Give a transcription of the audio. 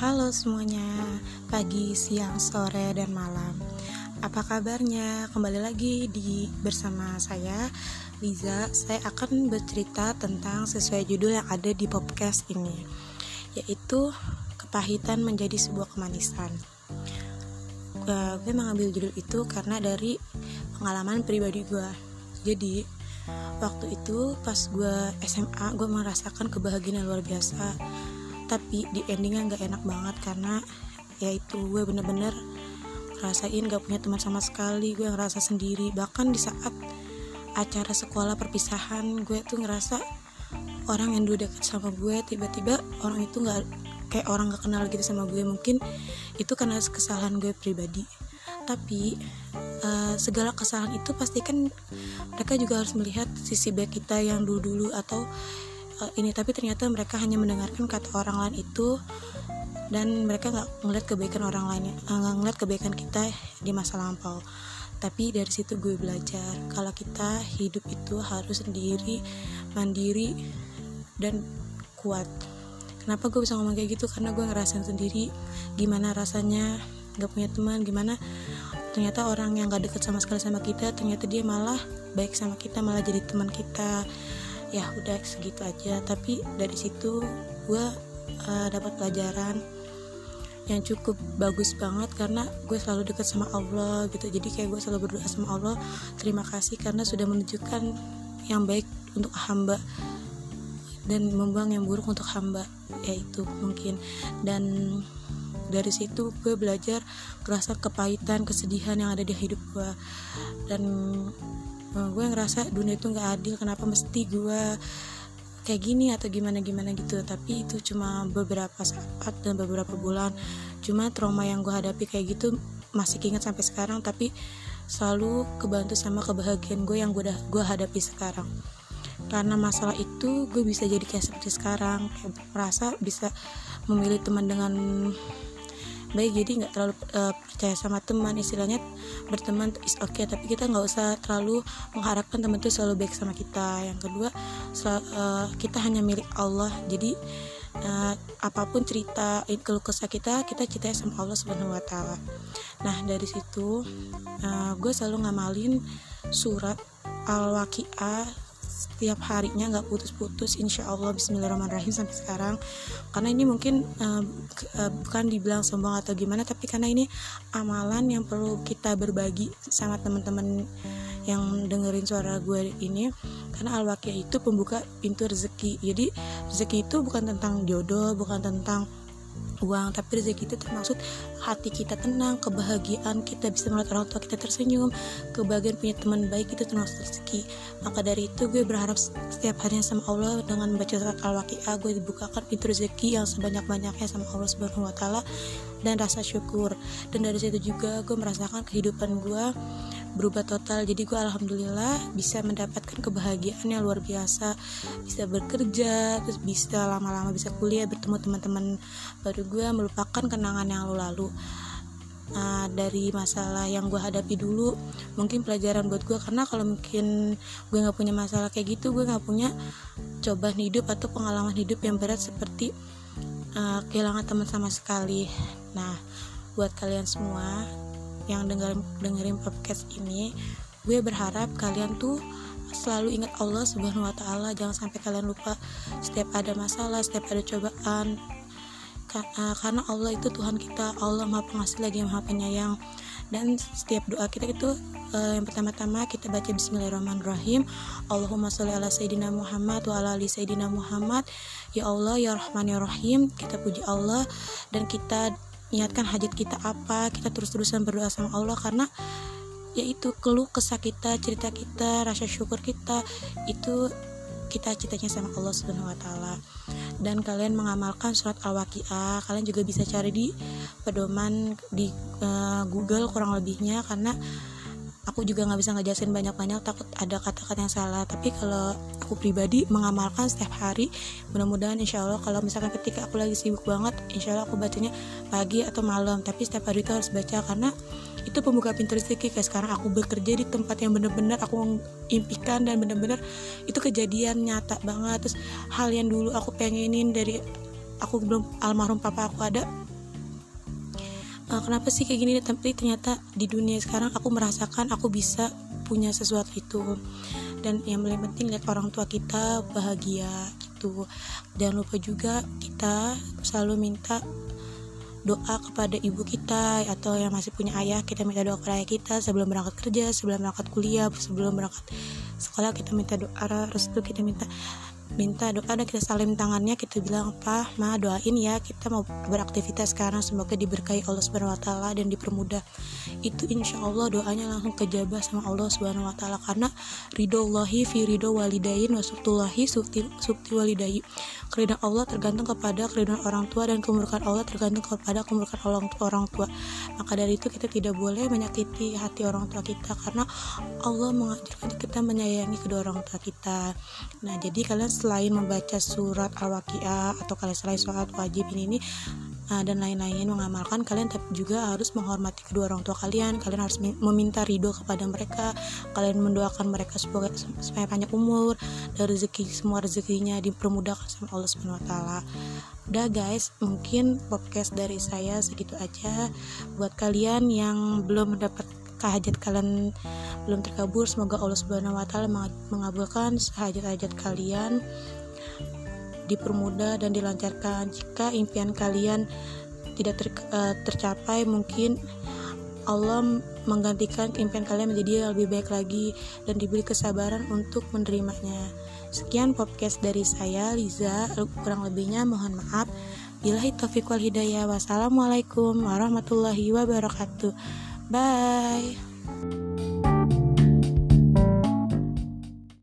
Halo semuanya, pagi, siang, sore, dan malam. Apa kabarnya? Kembali lagi di bersama saya Liza. Saya akan bercerita tentang sesuai judul yang ada di podcast ini, yaitu kepahitan menjadi sebuah kemanisan. Gue mengambil judul itu karena dari pengalaman pribadi gue. Jadi waktu itu pas gue SMA gue merasakan kebahagiaan luar biasa tapi di endingnya nggak enak banget karena ya itu gue bener-bener rasain gak punya teman sama sekali gue ngerasa sendiri. Bahkan di saat acara sekolah perpisahan gue tuh ngerasa orang yang dulu deket sama gue tiba-tiba orang itu nggak kayak orang gak kenal gitu sama gue. Mungkin itu karena kesalahan gue pribadi. Tapi uh, segala kesalahan itu pastikan mereka juga harus melihat sisi baik kita yang dulu-dulu atau uh, ini tapi ternyata mereka hanya mendengarkan kata orang lain itu dan mereka nggak ngeliat kebaikan orang lain eh, nggak ngeliat kebaikan kita di masa lampau. Tapi dari situ gue belajar kalau kita hidup itu harus sendiri mandiri dan kuat. Kenapa gue bisa ngomong kayak gitu? Karena gue ngerasain sendiri gimana rasanya nggak punya teman gimana ternyata orang yang gak deket sama sekali sama kita ternyata dia malah baik sama kita malah jadi teman kita ya udah segitu aja. Tapi dari situ gue uh, dapat pelajaran yang cukup bagus banget karena gue selalu dekat sama Allah gitu. Jadi kayak gue selalu berdoa sama Allah. Terima kasih karena sudah menunjukkan yang baik untuk hamba dan membuang yang buruk untuk hamba yaitu mungkin. Dan dari situ gue belajar kerasa kepahitan kesedihan yang ada di hidup gue dan gue ngerasa dunia itu nggak adil kenapa mesti gue kayak gini atau gimana gimana gitu. Tapi itu cuma beberapa saat dan beberapa bulan. Cuma trauma yang gue hadapi kayak gitu masih ingat sampai sekarang tapi selalu kebantu sama kebahagiaan gue yang gue gue hadapi sekarang. Karena masalah itu gue bisa jadi kayak seperti sekarang kayak merasa bisa memilih teman dengan baik jadi nggak terlalu uh, percaya sama teman. Istilahnya berteman is oke okay, tapi kita nggak usah terlalu mengharapkan teman itu selalu baik sama kita. Yang kedua uh, kita hanya milik Allah. Jadi uh, apa pun cerita keluh kesah kita kita cerita sama Allah subhanahu wa taala. Nah dari situ uh, gue selalu ngamalin surat al-waqi'ah setiap harinya nggak putus-putus insya Allah Bismillahirrahmanirrahim sampai sekarang. Karena ini mungkin uh, uh, bukan dibilang sombong atau gimana tapi karena ini amalan yang perlu kita berbagi sama teman-teman yang dengerin suara gue ini. Karena al itu pembuka pintu rezeki. Jadi rezeki itu bukan tentang jodoh bukan tentang uang tapi rezeki itu termasuk hati kita tenang kebahagiaan kita bisa melihat orang tua kita tersenyum kebahagiaan punya teman baik itu termasuk rezeki. Maka dari itu gue berharap setiap harinya sama Allah dengan membaca surat al-waqi'ah gue dibukakan pintu rezeki yang sebanyak-banyaknya sama Allah subhanahu wa ta'ala dan rasa syukur. Dan dari situ juga gue merasakan kehidupan gue berubah total. Jadi gue alhamdulillah bisa mendapatkan kebahagiaan yang luar biasa. Bisa bekerja terus bisa lama-lama bisa kuliah bertemu teman-teman baru gue melupakan kenangan yang lalu-lalu. Nah, dari masalah yang gue hadapi dulu mungkin pelajaran buat gue karena kalau mungkin gue nggak punya masalah kayak gitu gue nggak punya cobaan hidup atau pengalaman hidup yang berat seperti uh, kehilangan teman sama sekali. Nah buat kalian semua yang dengerin dengerin podcast ini gue berharap kalian tuh selalu ingat Allah subhanahu wa ta'ala. Jangan sampai kalian lupa setiap ada masalah setiap ada cobaan. Eh, karena Allah itu Tuhan kita. Allah maha pengasih lagi maha penyayang. Dan setiap doa kita itu uh, yang pertama-tama kita baca Bismillahirrahmanirrahim. Allahumma sholli ala Sayyidina Muhammad wa ala ali Sayyidina Muhammad. Ya Allah ya Rahman ya Rahim kita puji Allah. Dan kita niatkan hajat kita apa kita terus-terusan berdoa sama Allah karena yaitu keluh kesah kita cerita kita rasa syukur kita itu kita citanya sama Allah Subhanahu wa taala. Dan kalian mengamalkan surat Al-Waqiah, kalian juga bisa cari di pedoman di uh, Google kurang lebihnya karena aku juga nggak bisa ngejelasin banyak-banyak takut ada kata-kata yang salah. Tapi kalau aku pribadi mengamalkan setiap hari mudah-mudahan insya Allah kalau misalkan ketika aku lagi sibuk banget insya Allah aku bacanya pagi atau malam. Tapi setiap hari itu harus baca karena itu pembuka pintu rezeki. Kayak sekarang aku bekerja di tempat yang bener-bener aku impikan dan bener-bener itu kejadian nyata banget. Terus hal yang dulu aku pengenin dari aku belum almarhum papa aku ada uh, kenapa sih kayak gini? Tapi ternyata di dunia sekarang aku merasakan aku bisa punya sesuatu itu. Dan yang paling penting lihat orang tua kita bahagia gitu. Jangan lupa juga kita selalu minta doa kepada ibu kita atau yang masih punya ayah kita minta doa kepada ayah kita sebelum berangkat kerja sebelum berangkat kuliah sebelum berangkat sekolah kita minta doa. Restu kita minta minta doa dan kita salim tangannya kita bilang apa ma doain ya kita mau beraktivitas sekarang semoga diberkahi Allah Subhanahu Wa Taala dan dipermudah. Itu insya Allah doanya langsung kejabah sama Allah Subhanahu Wa Taala karena ridho Allahi fi ridho walidain wasuktullahi sukti sukti walidai keridhaan Allah tergantung kepada keridhaan orang tua dan kemurkaan Allah tergantung kepada kemurkaan orang tua orang tua. Maka dari itu kita tidak boleh menyakiti hati orang tua kita karena Allah mengajarkan kita menyayangi kedua orang tua kita. Nah jadi kalian selain membaca surat Al-Waqiah atau kalian selain sholat wajib ini, ini uh, dan lain-lain mengamalkan kalian tapi juga harus menghormati kedua orang tua kalian. Kalian harus meminta ridho kepada mereka. Kalian mendoakan mereka supaya, supaya panjang umur dan rezeki semua rezekinya dipermudahkan sama Allah Subhanahu Wa Taala. Udah guys mungkin podcast dari saya segitu aja. Buat kalian yang belum mendapat hajat kalian belum terkabul semoga Allah Subhanahu wa taala mengabulkan hajat-hajat kalian dipermudah dan dilancarkan jika impian kalian tidak ter, uh, tercapai mungkin Allah menggantikan impian kalian menjadi lebih baik lagi dan diberi kesabaran untuk menerimanya. Sekian podcast dari saya Liza, kurang lebihnya mohon maaf. Bilahi taufiq wal hidayah. Wassalamualaikum warahmatullahi wabarakatuh. Bye.